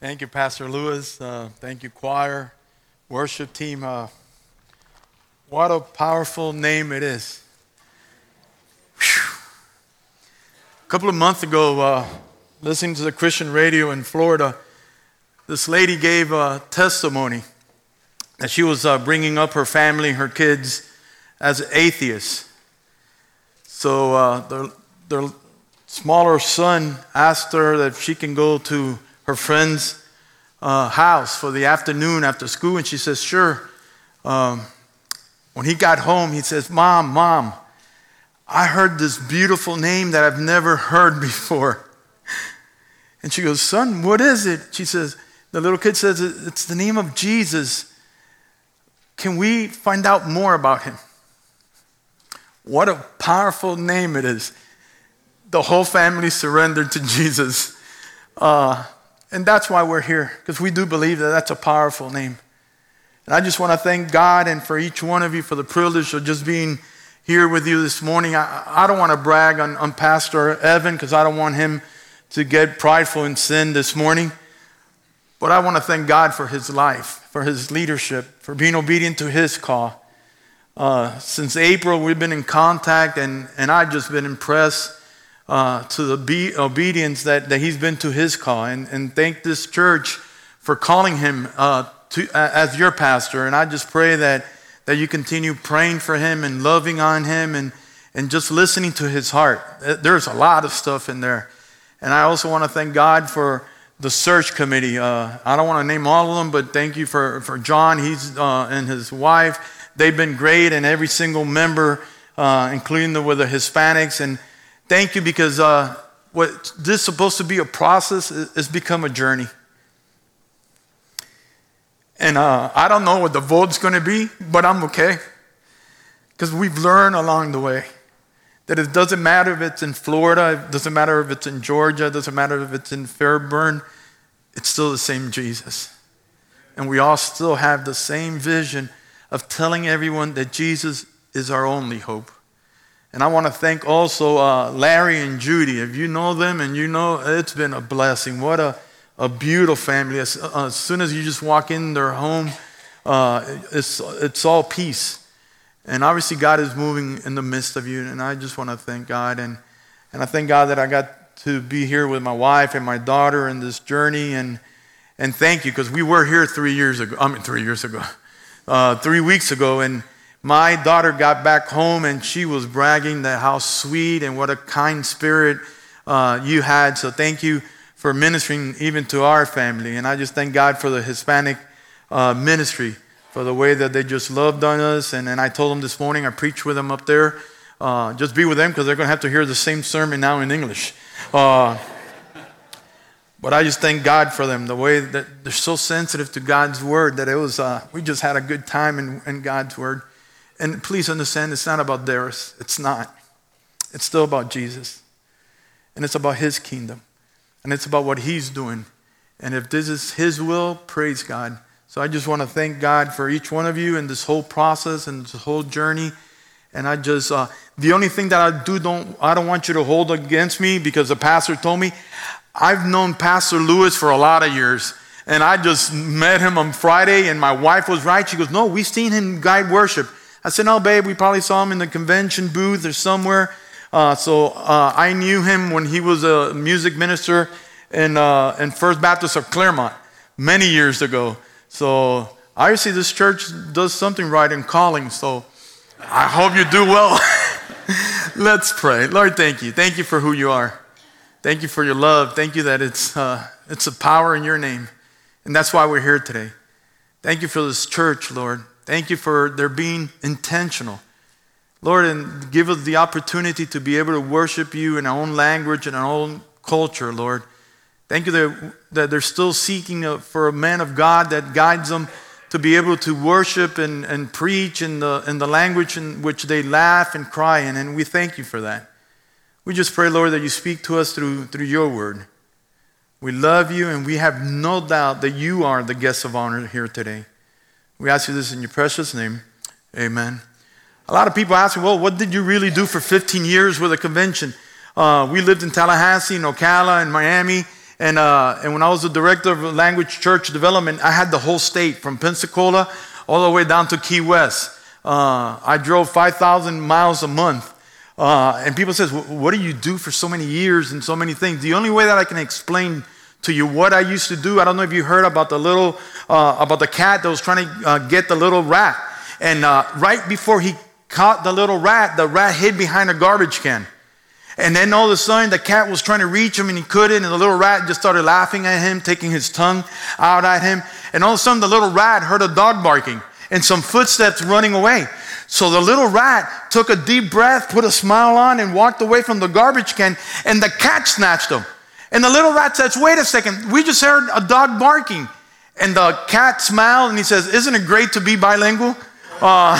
Thank you, Pastor Lewis. Uh, thank you, choir, worship team. Uh, what a powerful name it is. Whew. A couple of months ago, uh, listening to the Christian radio in Florida, this lady gave a testimony that she was uh, bringing up her family, her kids, as atheists. So uh, their, their smaller son asked her that she can go to her friend's uh, house for the afternoon after school, and she says, Sure. Um, when he got home, he says, Mom, Mom, I heard this beautiful name that I've never heard before. And she goes, Son, what is it? She says, The little kid says, It's the name of Jesus. Can we find out more about him? What a powerful name it is. The whole family surrendered to Jesus. Uh, and that's why we're here, because we do believe that that's a powerful name. And I just want to thank God and for each one of you for the privilege of just being here with you this morning. I, I don't want to brag on, on Pastor Evan because I don't want him to get prideful in sin this morning. But I want to thank God for his life, for his leadership, for being obedient to his call. Uh, since April, we've been in contact, and, and I've just been impressed uh, to the be- obedience that, that he's been to his call. And, and thank this church for calling him uh, to, uh, as your pastor. And I just pray that, that you continue praying for him and loving on him and, and just listening to his heart. Uh, there's a lot of stuff in there. And I also want to thank God for the search committee. Uh, I don't want to name all of them, but thank you for, for John he's, uh, and his wife. They've been great, and every single member, including the, with the Hispanics. And Thank you because uh, what this is supposed to be a process has become a journey. And uh, I don't know what the vote's going to be, but I'm okay. Because we've learned along the way that it doesn't matter if it's in Florida, it doesn't matter if it's in Georgia, it doesn't matter if it's in Fairburn, it's still the same Jesus. And we all still have the same vision of telling everyone that Jesus is our only hope. And I want to thank also uh, Larry and Judy. If you know them and you know, it's been a blessing. What a, a beautiful family. As, uh, as soon as you just walk in their home, uh, it's, it's all peace. And obviously, God is moving in the midst of you. And I just want to thank God. And, and I thank God that I got to be here with my wife and my daughter in this journey. And, and thank you, because we were here three years ago. I mean, three years ago, uh, three weeks ago. And my daughter got back home and she was bragging that how sweet and what a kind spirit uh, you had. So thank you for ministering even to our family. And I just thank God for the Hispanic uh, ministry, for the way that they just loved on us. And, and I told them this morning, I preached with them up there. Uh, just be with them because they're going to have to hear the same sermon now in English. Uh, but I just thank God for them, the way that they're so sensitive to God's word that it was, uh, we just had a good time in, in God's word. And please understand, it's not about theirs. It's not. It's still about Jesus. And it's about His kingdom. And it's about what He's doing. And if this is His will, praise God. So I just want to thank God for each one of you in this whole process and this whole journey. And I just, uh, the only thing that I do don't, I don't want you to hold against me because the pastor told me, I've known Pastor Lewis for a lot of years. And I just met him on Friday, and my wife was right. She goes, No, we've seen him guide worship. I said, No, babe, we probably saw him in the convention booth or somewhere. Uh, so uh, I knew him when he was a music minister in, uh, in First Baptist of Claremont many years ago. So obviously, this church does something right in calling. So I hope you do well. Let's pray. Lord, thank you. Thank you for who you are. Thank you for your love. Thank you that it's, uh, it's a power in your name. And that's why we're here today. Thank you for this church, Lord. Thank you for their being intentional. Lord, and give us the opportunity to be able to worship you in our own language and our own culture, Lord. Thank you that, they're still seeking for a man of God that guides them to be able to worship and, and preach in the, in the language in which they laugh and cry in. And we thank you for that. We just pray, Lord, that you speak to us through, through your word. We love you, and we have no doubt that you are the guest of honor here today. We ask you this in your precious name. Amen. A lot of people ask me, well, what did you really do for 15 years with a convention? Uh, we lived in Tallahassee, in Ocala, in Miami, And, uh, and when I was the director of language church development, I had the whole state from Pensacola all the way down to Key West. Uh, I drove 5,000 miles a month. Uh, and people says, what do you do for so many years and so many things? The only way that I can explain to you what I used to do, I don't know if you heard about the little, uh, about the cat that was trying to uh, get the little rat. And uh, right before he caught the little rat, the rat hid behind a garbage can. And then all of a sudden, the cat was trying to reach him and he couldn't. And the little rat just started laughing at him, taking his tongue out at him. And all of a sudden, the little rat heard a dog barking and some footsteps running away. So the little rat took a deep breath, put a smile on, and walked away from the garbage can. And the cat snatched him. And the little rat says, Wait a second, we just heard a dog barking. And the cat smiled and he says, Isn't it great to be bilingual? Uh,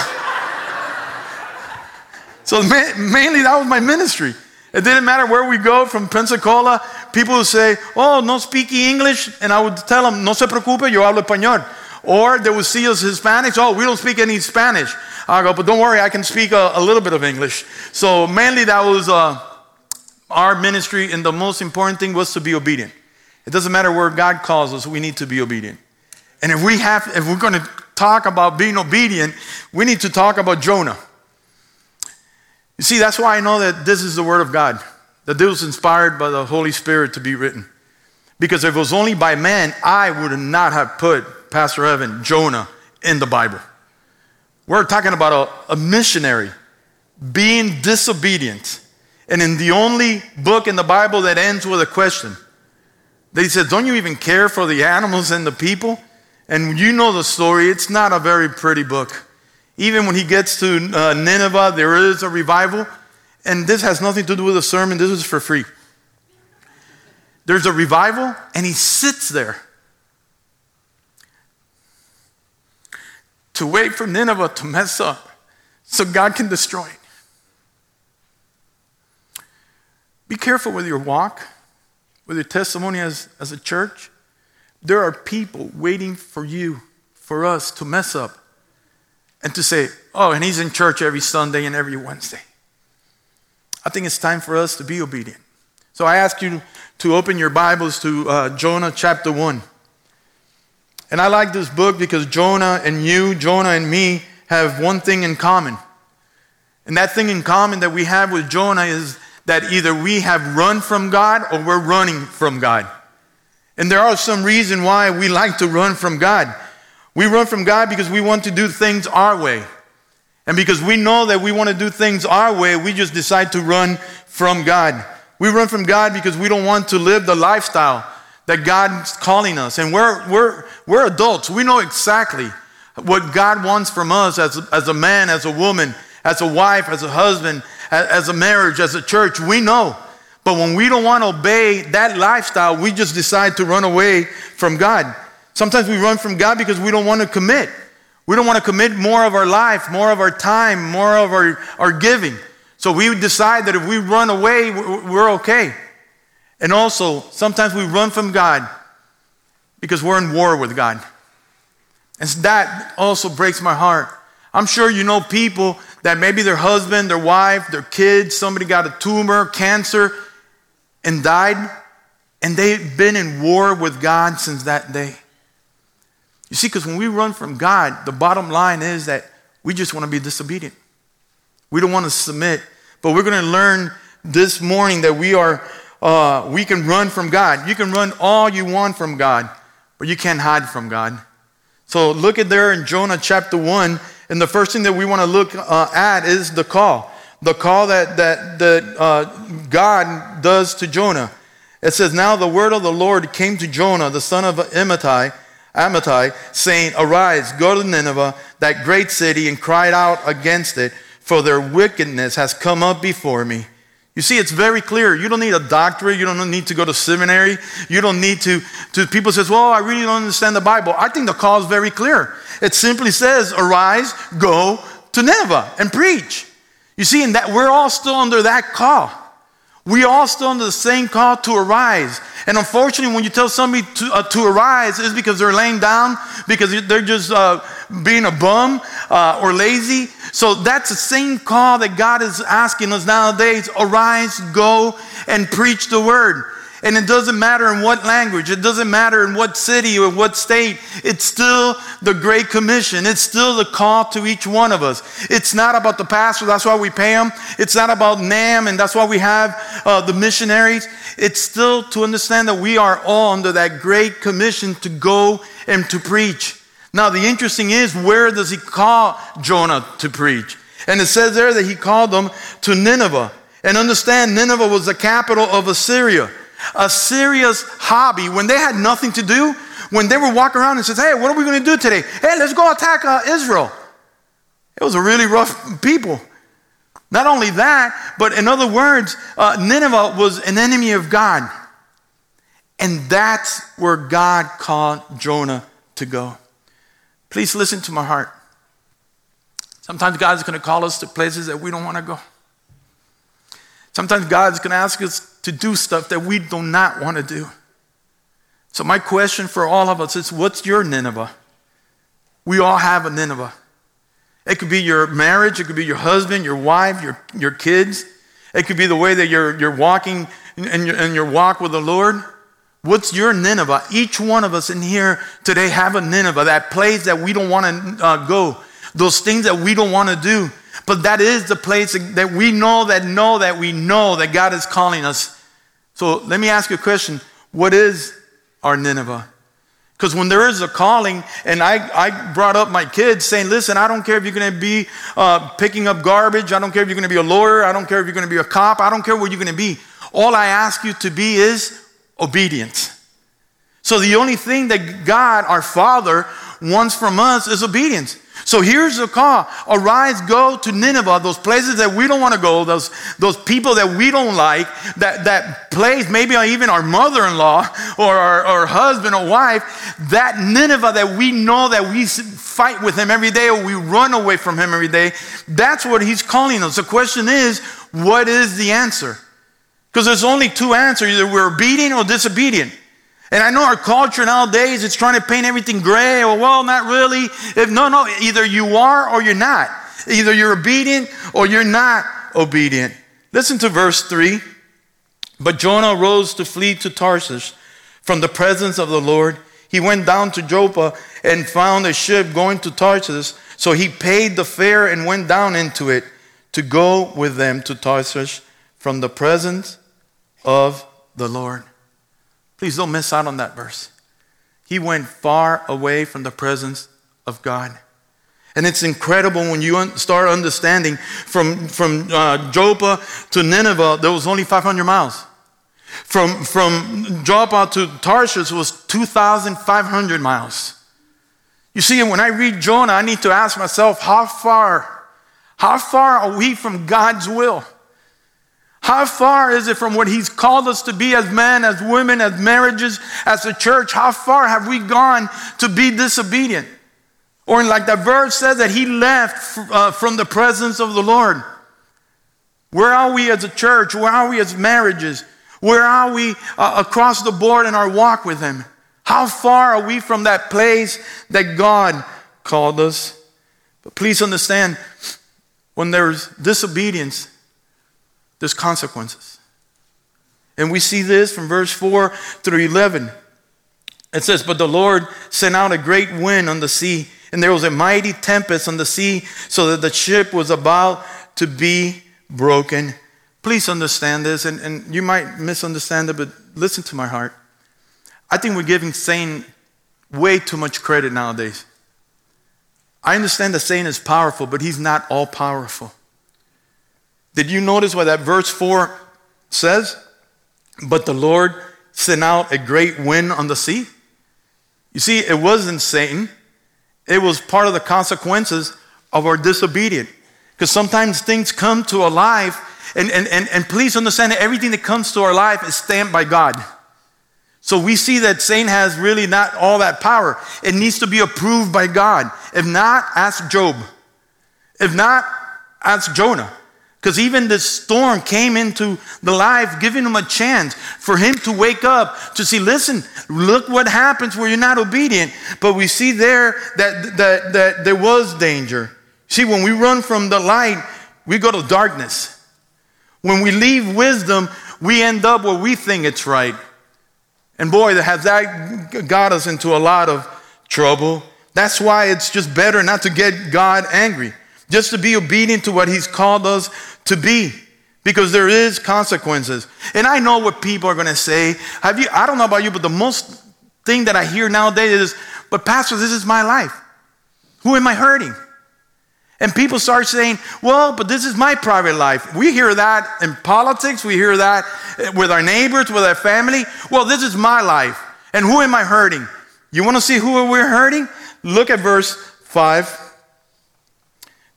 so mainly that was my ministry. It didn't matter where we go from Pensacola, people would say, Oh, no speak English. And I would tell them, No se preocupe, yo hablo español. Or they would see us Hispanics, Oh, we don't speak any Spanish. I go, But don't worry, I can speak a, a little bit of English. So mainly that was uh, our ministry, and the most important thing was to be obedient. It doesn't matter where God calls us, we need to be obedient. And if we have, if we're going to talk about being obedient, we need to talk about Jonah. You see, that's why I know that this is the Word of God, that this was inspired by the Holy Spirit to be written. Because if it was only by man, I would not have put Pastor Evan, Jonah, in the Bible. We're talking about a, a missionary being disobedient. And in the only book in the Bible that ends with a question, they said, Don't you even care for the animals and the people? And you know the story, it's not a very pretty book. Even when he gets to uh, Nineveh, there is a revival. And this has nothing to do with a sermon, this is for free. There's a revival, and he sits there to wait for Nineveh to mess up so God can destroy it. Be careful with your walk, with your testimony as, as a church. There are people waiting for you, for us to mess up and to say, oh, and he's in church every Sunday and every Wednesday. I think it's time for us to be obedient. So I ask you to open your Bibles to uh, Jonah chapter 1. And I like this book because Jonah and you, Jonah and me, have one thing in common. And that thing in common that we have with Jonah is that either we have run from God or we're running from God. And there are some reason why we like to run from God. We run from God because we want to do things our way. And because we know that we want to do things our way, we just decide to run from God. We run from God because we don't want to live the lifestyle that God's calling us. And we're, we're, we're adults. We know exactly what God wants from us as, as a man, as a woman, as a wife, as a husband, as, a marriage, as a church. We know. But when we don't want to obey that lifestyle, we just decide to run away from God. Sometimes we run from God because we don't want to commit. We don't want to commit more of our life, more of our time, more of our, our giving. So we decide that if we run away, we're okay. And also, sometimes we run from God because we're in war with God. And that also breaks my heart. I'm sure you know people that maybe their husband, their wife, their kids, somebody got a tumor, cancer, and died, and they've been in war with God since that day. You see, because when we run from God, the bottom line is that we just want to be disobedient. We don't want to submit. But we're going to learn this morning that we are, uh, we can run from God. You can run all you want from God, but you can't hide from God. So look at there in Jonah chapter 1, and the first thing that we want to look uh, at is the call. The call that, that, that uh, God does to Jonah. It says, Now the word of the Lord came to Jonah, the son of Amittai, Amittai, saying, Arise, go to Nineveh, that great city, and cry out against it, for their wickedness has come up before me. You see, it's very clear. You don't need a doctorate. You don't need to go to seminary. You don't need to, to people says, well, I really don't understand the Bible. I think the call is very clear. It simply says, arise, go to Nineveh and preach. You see, in that we're all still under that call. We all still under the same call to arise. And unfortunately, when you tell somebody to, uh, to arise, it's because they're laying down, because they're just uh, being a bum uh, or lazy. So that's the same call that God is asking us nowadays arise, go, and preach the word. And it doesn't matter in what language, it doesn't matter in what city or what state, it's still the Great Commission. It's still the call to each one of us. It's not about the pastor, that's why we pay them. It's not about NAM, and that's why we have uh, the missionaries. It's still to understand that we are all under that Great Commission to go and to preach. Now, the interesting is, where does he call Jonah to preach? And it says there that he called them to Nineveh. And understand, Nineveh was the capital of Assyria. Assyria's hobby, when they had nothing to do, when they would walk around and says, hey, what are we going to do today? Hey, let's go attack uh, Israel. It was a really rough people. Not only that, but in other words, uh, Nineveh was an enemy of God. And that's where God called Jonah to go. Please listen to my heart. Sometimes God is going to call us to places that we don't want to go. Sometimes God's going to ask us to do stuff that we do not want to do. So, my question for all of us is what's your Nineveh? We all have a Nineveh. It could be your marriage, it could be your husband, your wife, your, your kids. It could be the way that you're, you're walking in your, in your walk with the Lord. What's your Nineveh? Each one of us in here today have a Nineveh, that place that we don't want to uh, go, those things that we don't want to do. But that is the place that we know that know that we know that God is calling us. So let me ask you a question. What is our Nineveh? Because when there is a calling, and I, I brought up my kids saying, listen, I don't care if you're going to be uh, picking up garbage. I don't care if you're going to be a lawyer. I don't care if you're going to be a cop. I don't care what you're going to be. All I ask you to be is obedient. So the only thing that God, our Father, wants from us is obedience. So here's the call Arise, go to Nineveh, those places that we don't want to go, those, those people that we don't like, that, that place, maybe even our mother in law or our, our husband or wife, that Nineveh that we know that we fight with him every day or we run away from him every day. That's what he's calling us. The question is, what is the answer? Because there's only two answers either we're obedient or disobedient. And I know our culture nowadays is trying to paint everything gray or well, not really. If no, no, either you are or you're not. Either you're obedient or you're not obedient. Listen to verse 3. But Jonah rose to flee to Tarshish from the presence of the Lord. He went down to Joppa and found a ship going to Tarshish. So he paid the fare and went down into it to go with them to Tarshish from the presence of the Lord. Please don't miss out on that verse. He went far away from the presence of God. And it's incredible when you start understanding from, from uh, Joppa to Nineveh, there was only 500 miles. From, from Joppa to Tarshish was 2,500 miles. You see, when I read Jonah, I need to ask myself, how far, how far are we from God's will? How far is it from what He's called us to be as men, as women, as marriages, as a church? How far have we gone to be disobedient? Or, like that verse says, that He left uh, from the presence of the Lord. Where are we as a church? Where are we as marriages? Where are we uh, across the board in our walk with Him? How far are we from that place that God called us? But please understand, when there's disobedience, there's consequences. And we see this from verse 4 through 11. It says, But the Lord sent out a great wind on the sea, and there was a mighty tempest on the sea, so that the ship was about to be broken. Please understand this, and, and you might misunderstand it, but listen to my heart. I think we're giving Satan way too much credit nowadays. I understand that Satan is powerful, but he's not all powerful. Did you notice what that verse 4 says? But the Lord sent out a great wind on the sea. You see, it wasn't Satan, it was part of the consequences of our disobedience. Because sometimes things come to our life, and, and, and, and please understand that everything that comes to our life is stamped by God. So we see that Satan has really not all that power. It needs to be approved by God. If not, ask Job. If not, ask Jonah. Because even this storm came into the life, giving him a chance for him to wake up to see, listen, look what happens where you're not obedient. But we see there that, that, that there was danger. See, when we run from the light, we go to darkness. When we leave wisdom, we end up where we think it's right. And boy, has that got us into a lot of trouble. That's why it's just better not to get God angry, just to be obedient to what He's called us to be. Because there is consequences. And I know what people are going to say. Have you, I don't know about you, but the most thing that I hear nowadays is, but Pastor, this is my life. Who am I hurting? And people start saying, well, but this is my private life. We hear that in politics, we hear that with our neighbors, with our family. Well, this is my life. And who am I hurting? You want to see who we're hurting? Look at verse 5.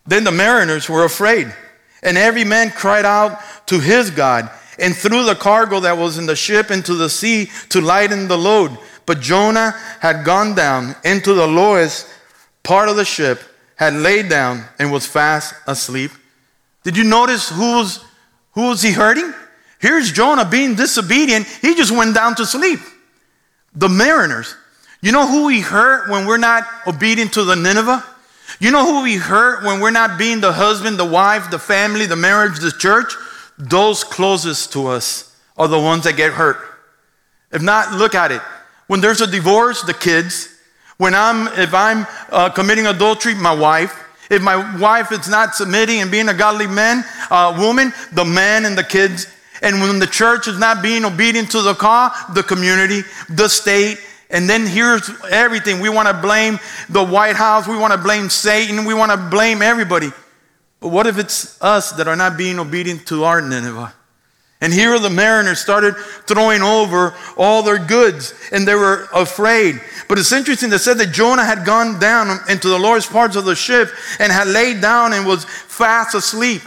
Then the mariners were afraid, and every man cried out to his God, and threw the cargo that was in the ship into the sea to lighten the load. But Jonah had gone down into the lowest part of the ship had laid down and was fast asleep. Did you notice who was, who was he hurting? Here's Jonah being disobedient. He just went down to sleep. The mariners. You know who we hurt when we're not obedient to the Nineveh? You know who we hurt when we're not being the husband, the wife, the family, the marriage, the church? Those closest to us are the ones that get hurt. If not, look at it. When there's a divorce, the kids. When I'm, if I'm uh, committing adultery, my wife. If my wife is not submitting and being a godly man, uh, woman, the man and the kids. And when the church is not being obedient to the call, the community, the state, and then here's everything. We want to blame the White House. We want to blame Satan. We want to blame everybody. But what if it's us that are not being obedient to our Nineveh? And here the mariners started throwing over all their goods and they were afraid. But it's interesting that said that Jonah had gone down into the lowest parts of the ship and had laid down and was fast asleep.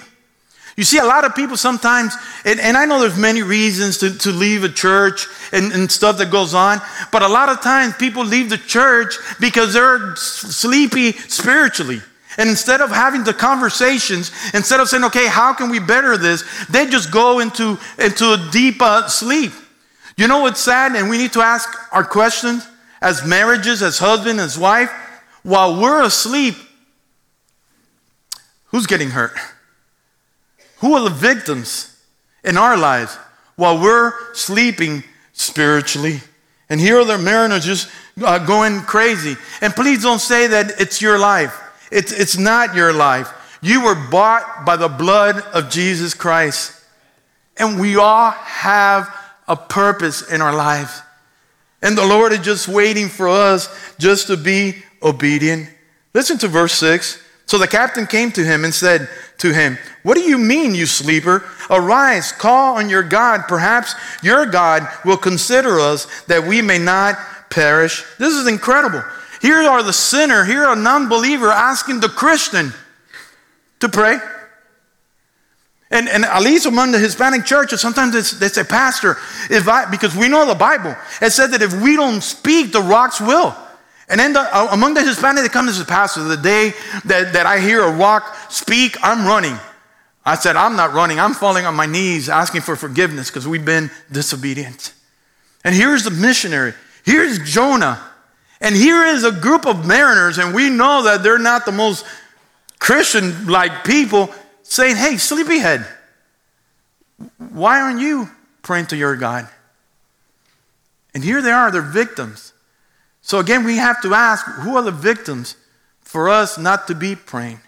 You see, a lot of people sometimes, and, and I know there's many reasons to, to leave a church and, and stuff that goes on, but a lot of times people leave the church because they're sleepy spiritually. And instead of having the conversations, instead of saying, okay, how can we better this, they just go into, into a deep uh, sleep. You know what's sad? And we need to ask our questions as marriages, as husband, as wife. While we're asleep, who's getting hurt? Who are the victims in our lives while we're sleeping spiritually? And here are the mariners just uh, going crazy. And please don't say that it's your life. It's, it's not your life. You were bought by the blood of Jesus Christ. And we all have a purpose in our lives. And the Lord is just waiting for us just to be obedient. Listen to verse 6. So the captain came to him and said to him, What do you mean, you sleeper? Arise, call on your God. Perhaps your God will consider us that we may not perish. This is incredible. Here are the sinner, here a non believer asking the Christian to pray. And, and at least among the Hispanic churches, sometimes they say, Pastor, if I, because we know the Bible, it said that if we don't speak, the rocks will. And then the, uh, among the Hispanic, they come to the pastor. The day that, that I hear a rock speak, I'm running. I said, I'm not running. I'm falling on my knees asking for forgiveness because we've been disobedient. And here's the missionary. Here's Jonah. And here is a group of mariners, and we know that they're not the most Christian like people saying, Hey, sleepyhead, why aren't you praying to your God? And here they are, they're victims. So again, we have to ask who are the victims for us not to be praying?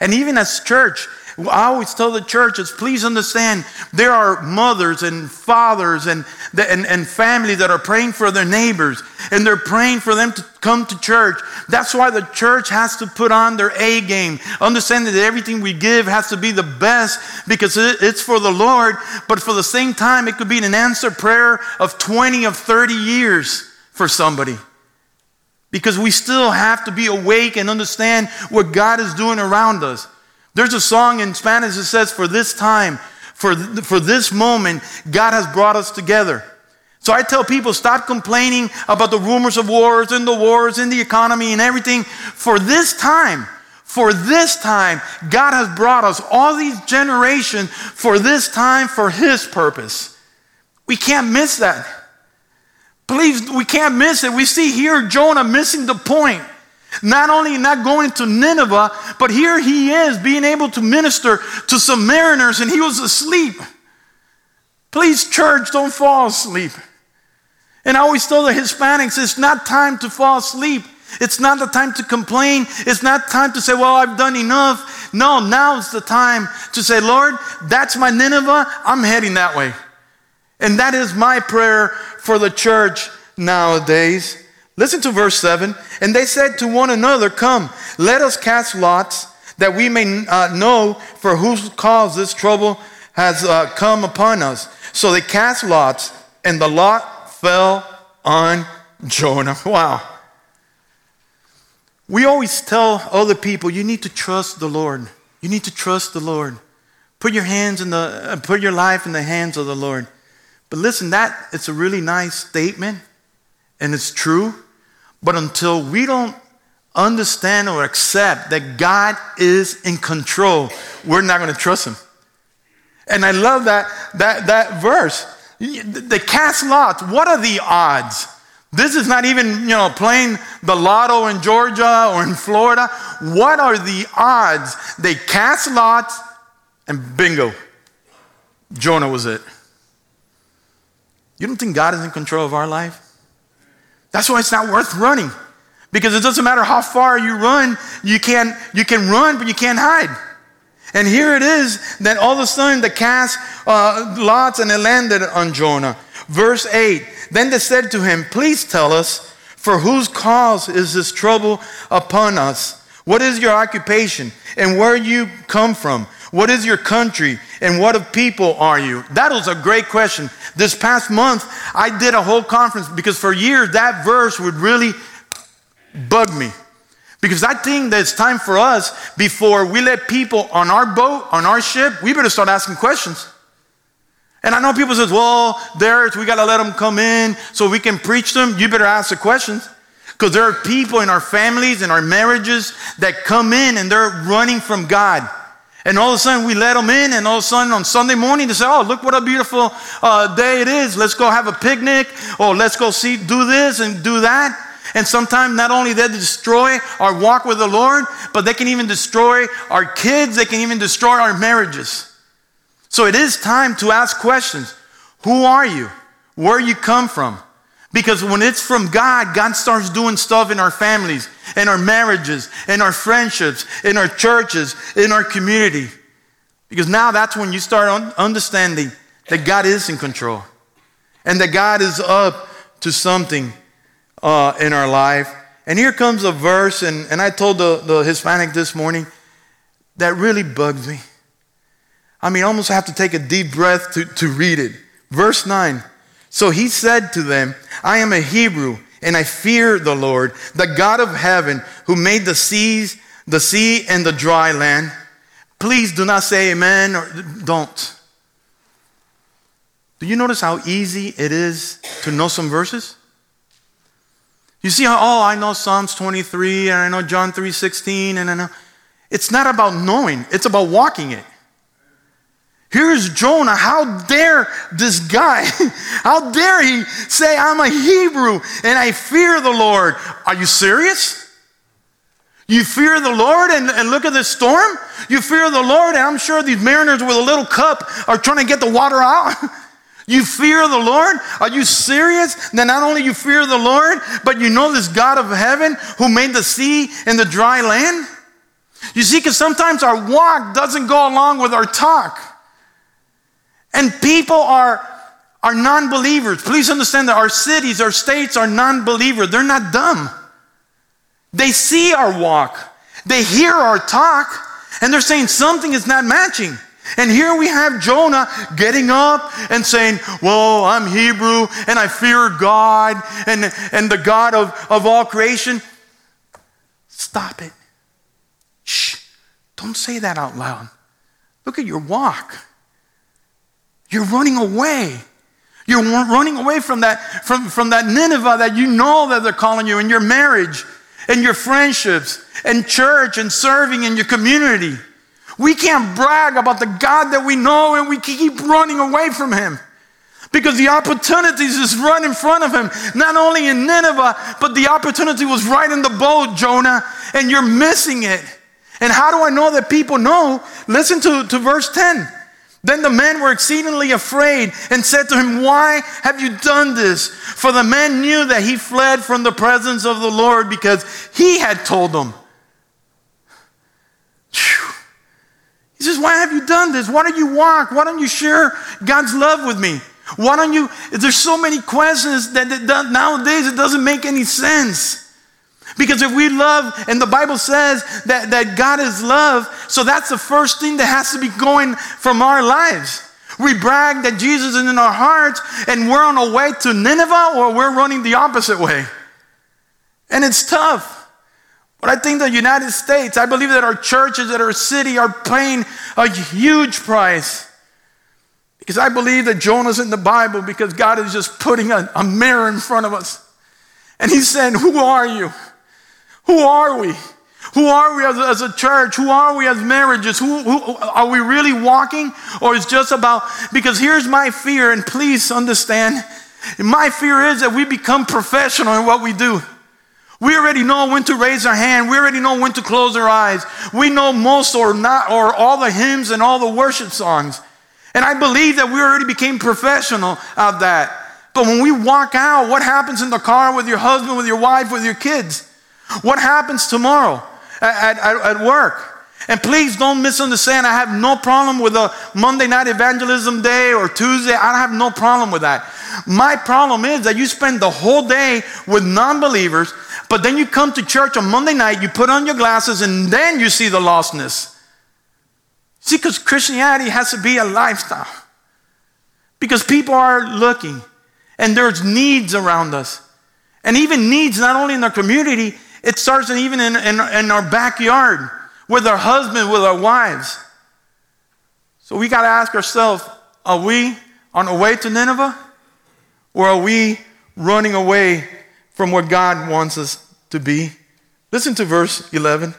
And even as church, I always tell the churches, please understand, there are mothers and fathers and, and, and family that are praying for their neighbors and they're praying for them to come to church. That's why the church has to put on their A game. Understand that everything we give has to be the best because it's for the Lord, but for the same time, it could be an answered prayer of 20, of 30 years for somebody because we still have to be awake and understand what God is doing around us. There's a song in Spanish that says, For this time, for, for this moment, God has brought us together. So I tell people, stop complaining about the rumors of wars and the wars and the economy and everything. For this time, for this time, God has brought us all these generations for this time for His purpose. We can't miss that. Please, we can't miss it. We see here Jonah missing the point. Not only not going to Nineveh, but here he is being able to minister to some mariners and he was asleep. Please, church, don't fall asleep. And I always tell the Hispanics it's not time to fall asleep. It's not the time to complain. It's not time to say, well, I've done enough. No, now now's the time to say, Lord, that's my Nineveh. I'm heading that way. And that is my prayer for the church nowadays. Listen to verse 7. And they said to one another, Come, let us cast lots that we may uh, know for whose cause this trouble has uh, come upon us. So they cast lots, and the lot fell on Jonah. Wow. We always tell other people, you need to trust the Lord. You need to trust the Lord. Put your hands in the, uh, put your life in the hands of the Lord. But listen, that it's a really nice statement, and it's true. But until we don't understand or accept that God is in control, we're not going to trust Him. And I love that that that verse. The cast lots. What are the odds? This is not even, you know, playing the lotto in Georgia or in Florida. What are the odds? They cast lots and bingo. Jonah was it. You don't think God is in control of our life? That's why it's not worth running. Because it doesn't matter how far you run, you can, you can run, but you can't hide. And here it is that all of a sudden the cast uh, lots and it landed on Jonah. Verse 8 Then they said to him, Please tell us, for whose cause is this trouble upon us? What is your occupation? And where you come from? What is your country? And what of people are you? That was a great question. This past month, I did a whole conference because for years that verse would really bug me. Because I think that it's time for us, before we let people on our boat, on our ship, we better start asking questions. And I know people says, well, there's, we got to let them come in so we can preach them. You better ask the questions. Because there are people in our families, in our marriages that come in and they're running from God. And all of a sudden we let them in, and all of a sudden on Sunday morning they say, "Oh, look what a beautiful uh, day it is! Let's go have a picnic, or let's go see, do this and do that." And sometimes not only they destroy our walk with the Lord, but they can even destroy our kids. They can even destroy our marriages. So it is time to ask questions. Who are you? Where you come from? Because when it's from God, God starts doing stuff in our families, in our marriages, in our friendships, in our churches, in our community. Because now that's when you start understanding that God is in control and that God is up to something uh, in our life. And here comes a verse, and, and I told the, the Hispanic this morning that really bugs me. I mean, I almost have to take a deep breath to, to read it. Verse 9. So he said to them, I am a Hebrew, and I fear the Lord, the God of heaven, who made the seas, the sea, and the dry land. Please do not say amen or don't. Do you notice how easy it is to know some verses? You see how, oh, I know Psalms 23 and I know John 3.16 and I know. It's not about knowing, it's about walking it. Here's Jonah. How dare this guy, how dare he say, I'm a Hebrew and I fear the Lord? Are you serious? You fear the Lord and, and look at this storm? You fear the Lord, and I'm sure these mariners with a little cup are trying to get the water out. You fear the Lord? Are you serious? That not only you fear the Lord, but you know this God of heaven who made the sea and the dry land? You see, because sometimes our walk doesn't go along with our talk. And people are, are non believers. Please understand that our cities, our states are non believers. They're not dumb. They see our walk, they hear our talk, and they're saying something is not matching. And here we have Jonah getting up and saying, Well, I'm Hebrew and I fear God and, and the God of, of all creation. Stop it. Shh. Don't say that out loud. Look at your walk. You're running away. You're running away from that, from, from that Nineveh that you know that they're calling you in your marriage and your friendships and church and serving in your community. We can't brag about the God that we know and we keep running away from Him. Because the opportunities is right in front of him, not only in Nineveh, but the opportunity was right in the boat, Jonah, and you're missing it. And how do I know that people know? Listen to, to verse 10. Then the men were exceedingly afraid and said to him, Why have you done this? For the men knew that he fled from the presence of the Lord because he had told them. He says, Why have you done this? Why don't you walk? Why don't you share God's love with me? Why don't you? There's so many questions that, that nowadays it doesn't make any sense. Because if we love, and the Bible says that, that God is love, so that's the first thing that has to be going from our lives. We brag that Jesus is in our hearts and we're on our way to Nineveh or we're running the opposite way. And it's tough. But I think the United States, I believe that our churches, that our city are paying a huge price. Because I believe that Jonah's in the Bible because God is just putting a, a mirror in front of us. And he's saying, Who are you? Who are we? Who are we as, as a church? Who are we as marriages? Who, who, are we really walking? Or is just about, because here's my fear, and please understand, my fear is that we become professional in what we do. We already know when to raise our hand. We already know when to close our eyes. We know most or not, or all the hymns and all the worship songs. And I believe that we already became professional at that. But when we walk out, what happens in the car with your husband, with your wife, with your kids? What happens tomorrow at, at, at work? And please don't misunderstand. I have no problem with a Monday night evangelism day or Tuesday. I have no problem with that. My problem is that you spend the whole day with non believers, but then you come to church on Monday night, you put on your glasses, and then you see the lostness. See, because Christianity has to be a lifestyle. Because people are looking, and there's needs around us. And even needs not only in our community, it starts even in, in, in our backyard with our husband, with our wives. So we got to ask ourselves are we on our way to Nineveh? Or are we running away from what God wants us to be? Listen to verse 11.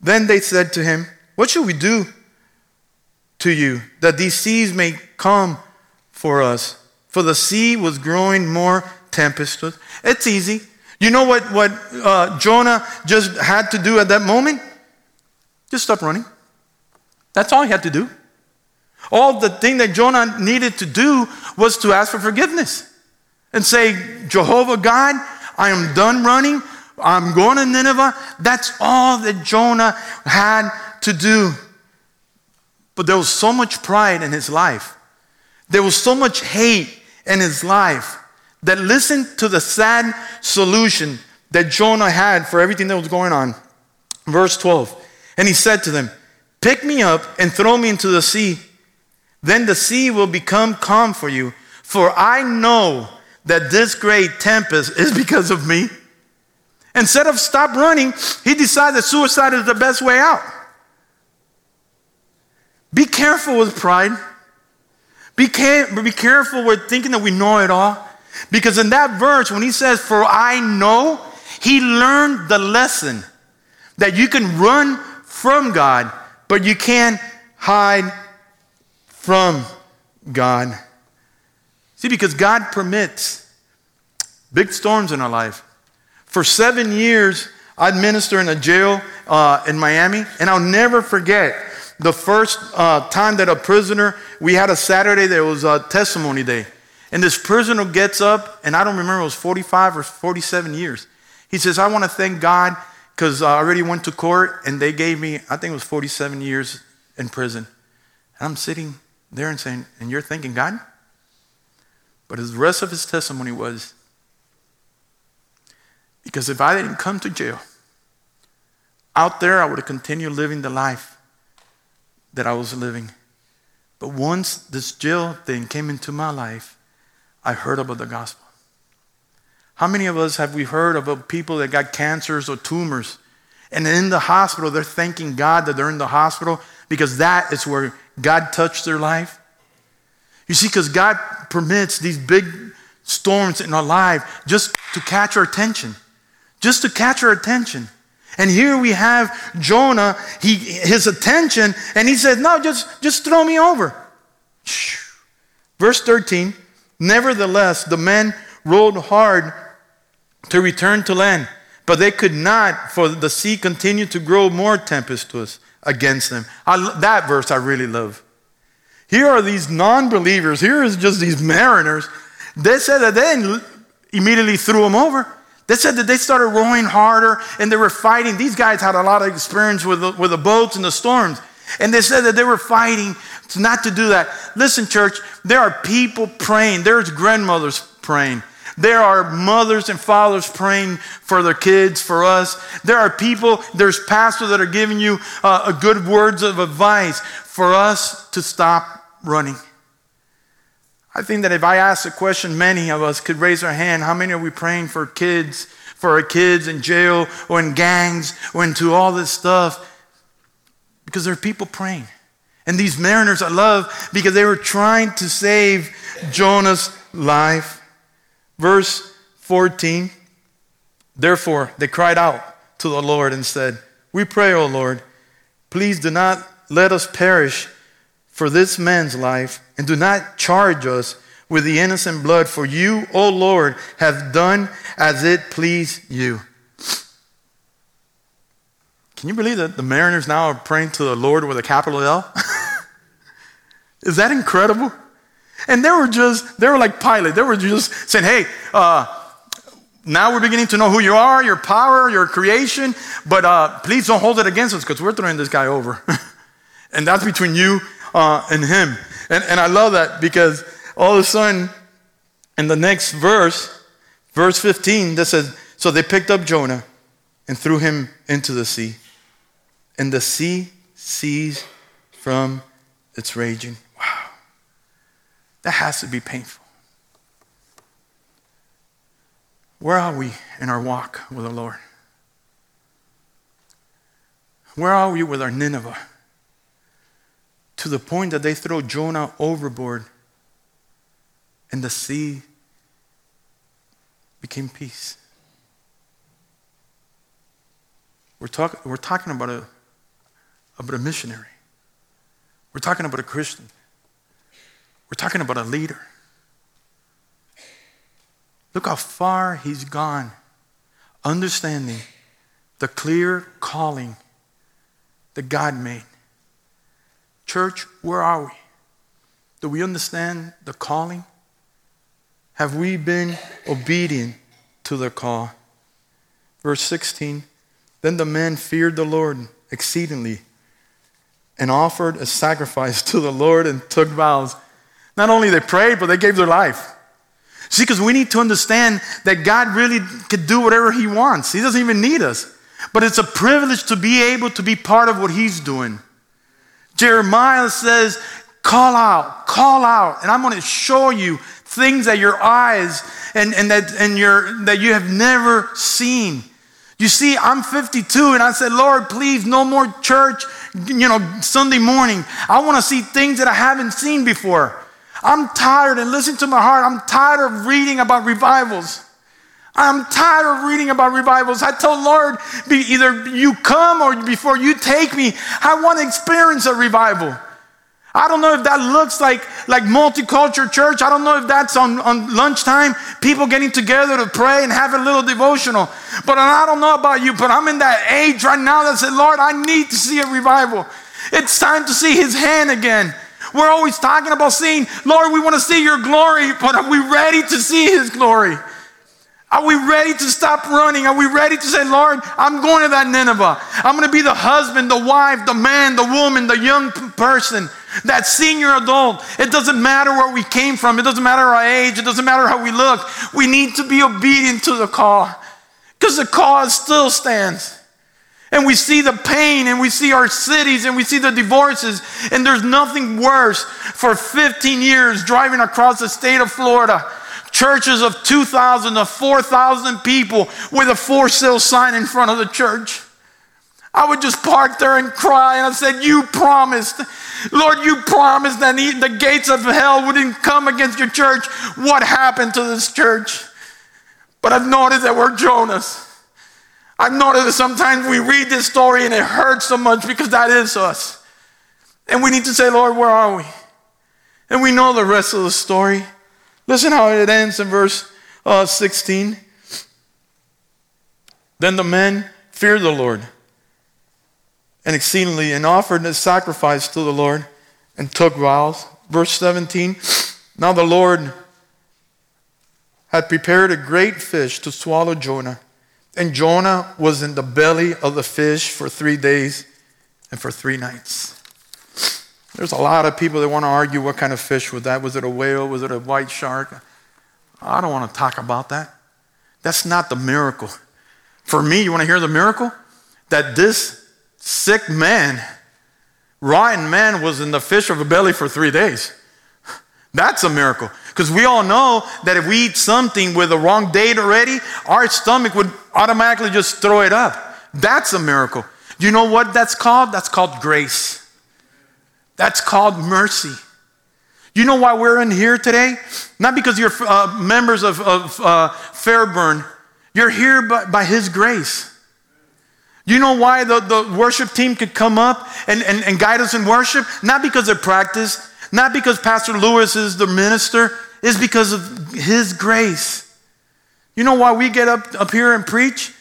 Then they said to him, What should we do to you that these seas may come for us? For the sea was growing more tempestuous. It's easy. You know what, what uh, Jonah just had to do at that moment? Just stop running. That's all he had to do. All the thing that Jonah needed to do was to ask for forgiveness and say, Jehovah God, I am done running. I'm going to Nineveh. That's all that Jonah had to do. But there was so much pride in his life. There was so much hate in his life that listened to the sad solution that Jonah had for everything that was going on. Verse 12. And he said to them, Pick me up and throw me into the sea. Then the sea will become calm for you, for I know that this great tempest is because of me. Instead of stop running, he decided suicide is the best way out. Be careful with pride. Be, care- be careful with thinking that we know it all. Because in that verse, when he says, For I know, he learned the lesson that you can run from God, but you can't hide from God. See, because God permits big storms in our life. For seven years, I'd minister in a jail uh, in Miami, and I'll never forget the first uh, time that a prisoner, we had a Saturday, there was a testimony day. And this prisoner gets up, and I don't remember, it was 45 or 47 years. He says, I want to thank God because uh, I already went to court and they gave me, I think it was 47 years in prison. And I'm sitting there and saying, And you're thanking God? But the rest of his testimony was, Because if I didn't come to jail, out there I would have continued living the life that I was living. But once this jail thing came into my life, I heard about the gospel. How many of us have we heard about people that got cancers or tumors? And in the hospital, they're thanking God that they're in the hospital because that is where God touched their life. You see, because God permits these big storms in our life just to catch our attention, just to catch our attention. And here we have Jonah, he, his attention, and he said, No, just, just throw me over. Verse 13 Nevertheless, the men rowed hard to return to land, but they could not, for the sea continued to grow more tempestuous against them. I, that verse I really love. Here are these non believers. Here is just these mariners. They said that they immediately threw them over. They said that they started rowing harder and they were fighting. These guys had a lot of experience with the, with the boats and the storms. And they said that they were fighting not to do that. Listen, church, there are people praying. There's grandmothers praying. There are mothers and fathers praying for their kids, for us. There are people, there's pastors that are giving you uh, good words of advice for us to stop running. I think that if I ask a question, many of us could raise our hand. How many are we praying for kids, for our kids in jail or in gangs or into all this stuff? Because there are people praying. And these mariners I love because they were trying to save Jonah's life. Verse 14 Therefore, they cried out to the Lord and said, We pray, O Lord, please do not let us perish for this man's life, and do not charge us with the innocent blood, for you, O Lord, have done as it pleased you. Can you believe that the mariners now are praying to the Lord with a capital L? Is that incredible? And they were just, they were like Pilate. They were just saying, hey, uh, now we're beginning to know who you are, your power, your creation, but uh, please don't hold it against us because we're throwing this guy over. and that's between you uh, and him. And, and I love that because all of a sudden, in the next verse, verse 15, that says, So they picked up Jonah and threw him into the sea. And the sea ceased from its raging. Wow. That has to be painful. Where are we in our walk with the Lord? Where are we with our Nineveh? to the point that they throw Jonah overboard and the sea became peace. We're, talk, we're talking about a, about a missionary. We're talking about a Christian. We're talking about a leader. Look how far he's gone, understanding the clear calling that God made. Church, where are we? Do we understand the calling? Have we been obedient to the call? Verse 16 Then the men feared the Lord exceedingly and offered a sacrifice to the Lord and took vows. Not only they prayed, but they gave their life. See, because we need to understand that God really could do whatever He wants. He doesn't even need us. But it's a privilege to be able to be part of what He's doing. Jeremiah says, Call out, call out, and I'm going to show you things that your eyes and, and, that, and your, that you have never seen. You see, I'm 52 and I said, Lord, please, no more church, you know, Sunday morning. I want to see things that I haven't seen before. I'm tired, and listen to my heart, I'm tired of reading about revivals. I'm tired of reading about revivals. I told Lord, either you come or before you take me, I want to experience a revival. I don't know if that looks like, like multicultural church. I don't know if that's on, on lunchtime, people getting together to pray and have a little devotional. But I don't know about you, but I'm in that age right now that said, Lord, I need to see a revival. It's time to see his hand again. We're always talking about seeing, Lord, we want to see your glory, but are we ready to see his glory? Are we ready to stop running? Are we ready to say, Lord, I'm going to that Nineveh. I'm going to be the husband, the wife, the man, the woman, the young person, that senior adult. It doesn't matter where we came from. It doesn't matter our age. It doesn't matter how we look. We need to be obedient to the call because the cause still stands. And we see the pain and we see our cities and we see the divorces. And there's nothing worse for 15 years driving across the state of Florida churches of 2,000 to 4,000 people with a for sale sign in front of the church. I would just park there and cry. And I said, You promised, Lord, you promised that the gates of hell wouldn't come against your church. What happened to this church? But I've noticed that we're Jonas. I've noticed that sometimes we read this story and it hurts so much because that is us. And we need to say, Lord, where are we? And we know the rest of the story. Listen how it ends in verse uh, 16. Then the men feared the Lord and exceedingly and offered a sacrifice to the Lord and took vows. verse 17. Now the Lord had prepared a great fish to swallow Jonah. And Jonah was in the belly of the fish for three days and for three nights. There's a lot of people that want to argue what kind of fish was that. Was it a whale? Was it a white shark? I don't want to talk about that. That's not the miracle. For me, you want to hear the miracle? That this sick man, rotten man, was in the fish of a belly for three days. That's a miracle. Because we all know that if we eat something with the wrong date already, our stomach would automatically just throw it up. That's a miracle. You know what that's called? That's called grace. That's called mercy. You know why we're in here today? Not because you're uh, members of, of uh, Fairburn. You're here by, by His grace. You know why the, the worship team could come up and, and, and guide us in worship? Not because of practice, not because Pastor Lewis is the minister, it's because of his grace. You know why we get up, up here and preach?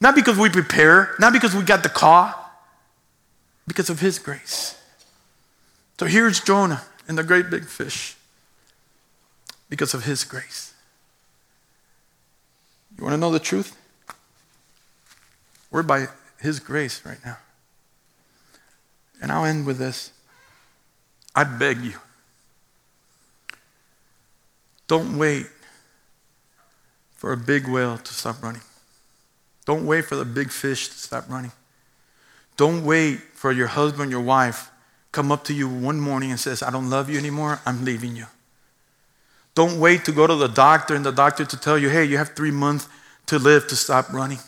Not because we prepare, not because we got the call, because of his grace. So here's Jonah and the great big fish because of his grace. You want to know the truth? We're by his grace right now. And I'll end with this. I beg you, don't wait for a big whale to stop running. Don't wait for the big fish to stop running. Don't wait for your husband, your wife, come up to you one morning and says, I don't love you anymore, I'm leaving you. Don't wait to go to the doctor and the doctor to tell you, hey, you have three months to live to stop running.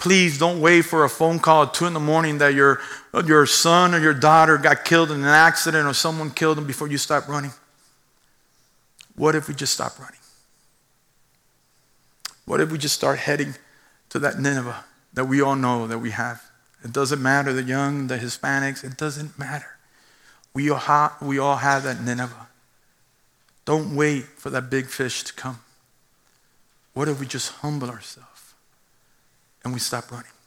Please don't wait for a phone call at 2 in the morning that your, your son or your daughter got killed in an accident or someone killed them before you stop running. What if we just stop running? What if we just start heading to that Nineveh that we all know that we have? It doesn't matter the young, the Hispanics, it doesn't matter. We all, ha- we all have that Nineveh. Don't wait for that big fish to come. What if we just humble ourselves? And we stop running.